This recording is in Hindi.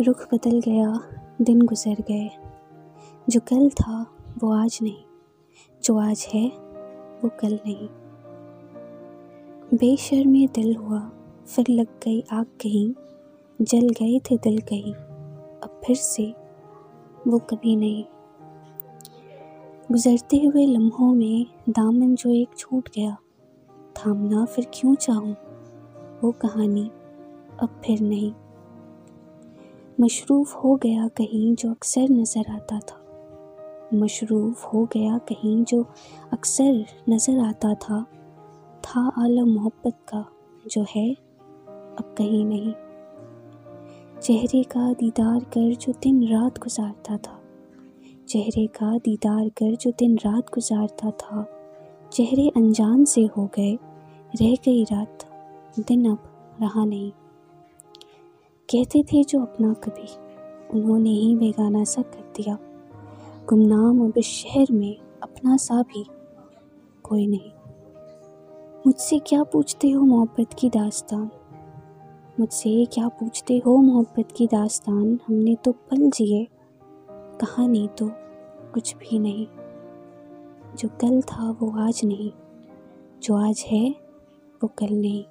रुख बदल गया, दिन गुजर गए। जो कल था, वो आज नहीं। जो आज है, वो कल नहीं। बेशर्म दिल हुआ, फिर लग गई आग कहीं। जल गए थे दिल कहीं, अब फिर से वो कभी नहीं। गुजरते हुए लम्हों में दामन जो एक छूट गया, थामना फिर क्यों चाहूँ वो कहानी अब फिर नहीं। मशरूफ़ हो गया कहीं जो अक्सर नज़र आता था। मशरूफ़ हो गया कहीं जो अक्सर नज़र आता था। था आलम मोहब्बत का जो है, अब कहीं नहीं। चेहरे का दीदार कर जो दिन रात गुजारता था। चेहरे का दीदार कर जो दिन रात गुजारता था। चेहरे अनजान से हो गए, रह गई रात। दिन अब रहा नहीं। कहते थे जो अपना कभी, उन्होंने ही बेगाना सा कर दिया। गुमनाम अब शहर में अपना सा भी कोई नहीं। मुझसे क्या पूछते हो मोहब्बत की दास्तान? मुझसे क्या पूछते हो मोहब्बत की दास्तान? हमने तो पल जिए, कहानी तो कुछ भी नहीं। जो कल था वो आज नहीं, जो आज है वो कल नहीं।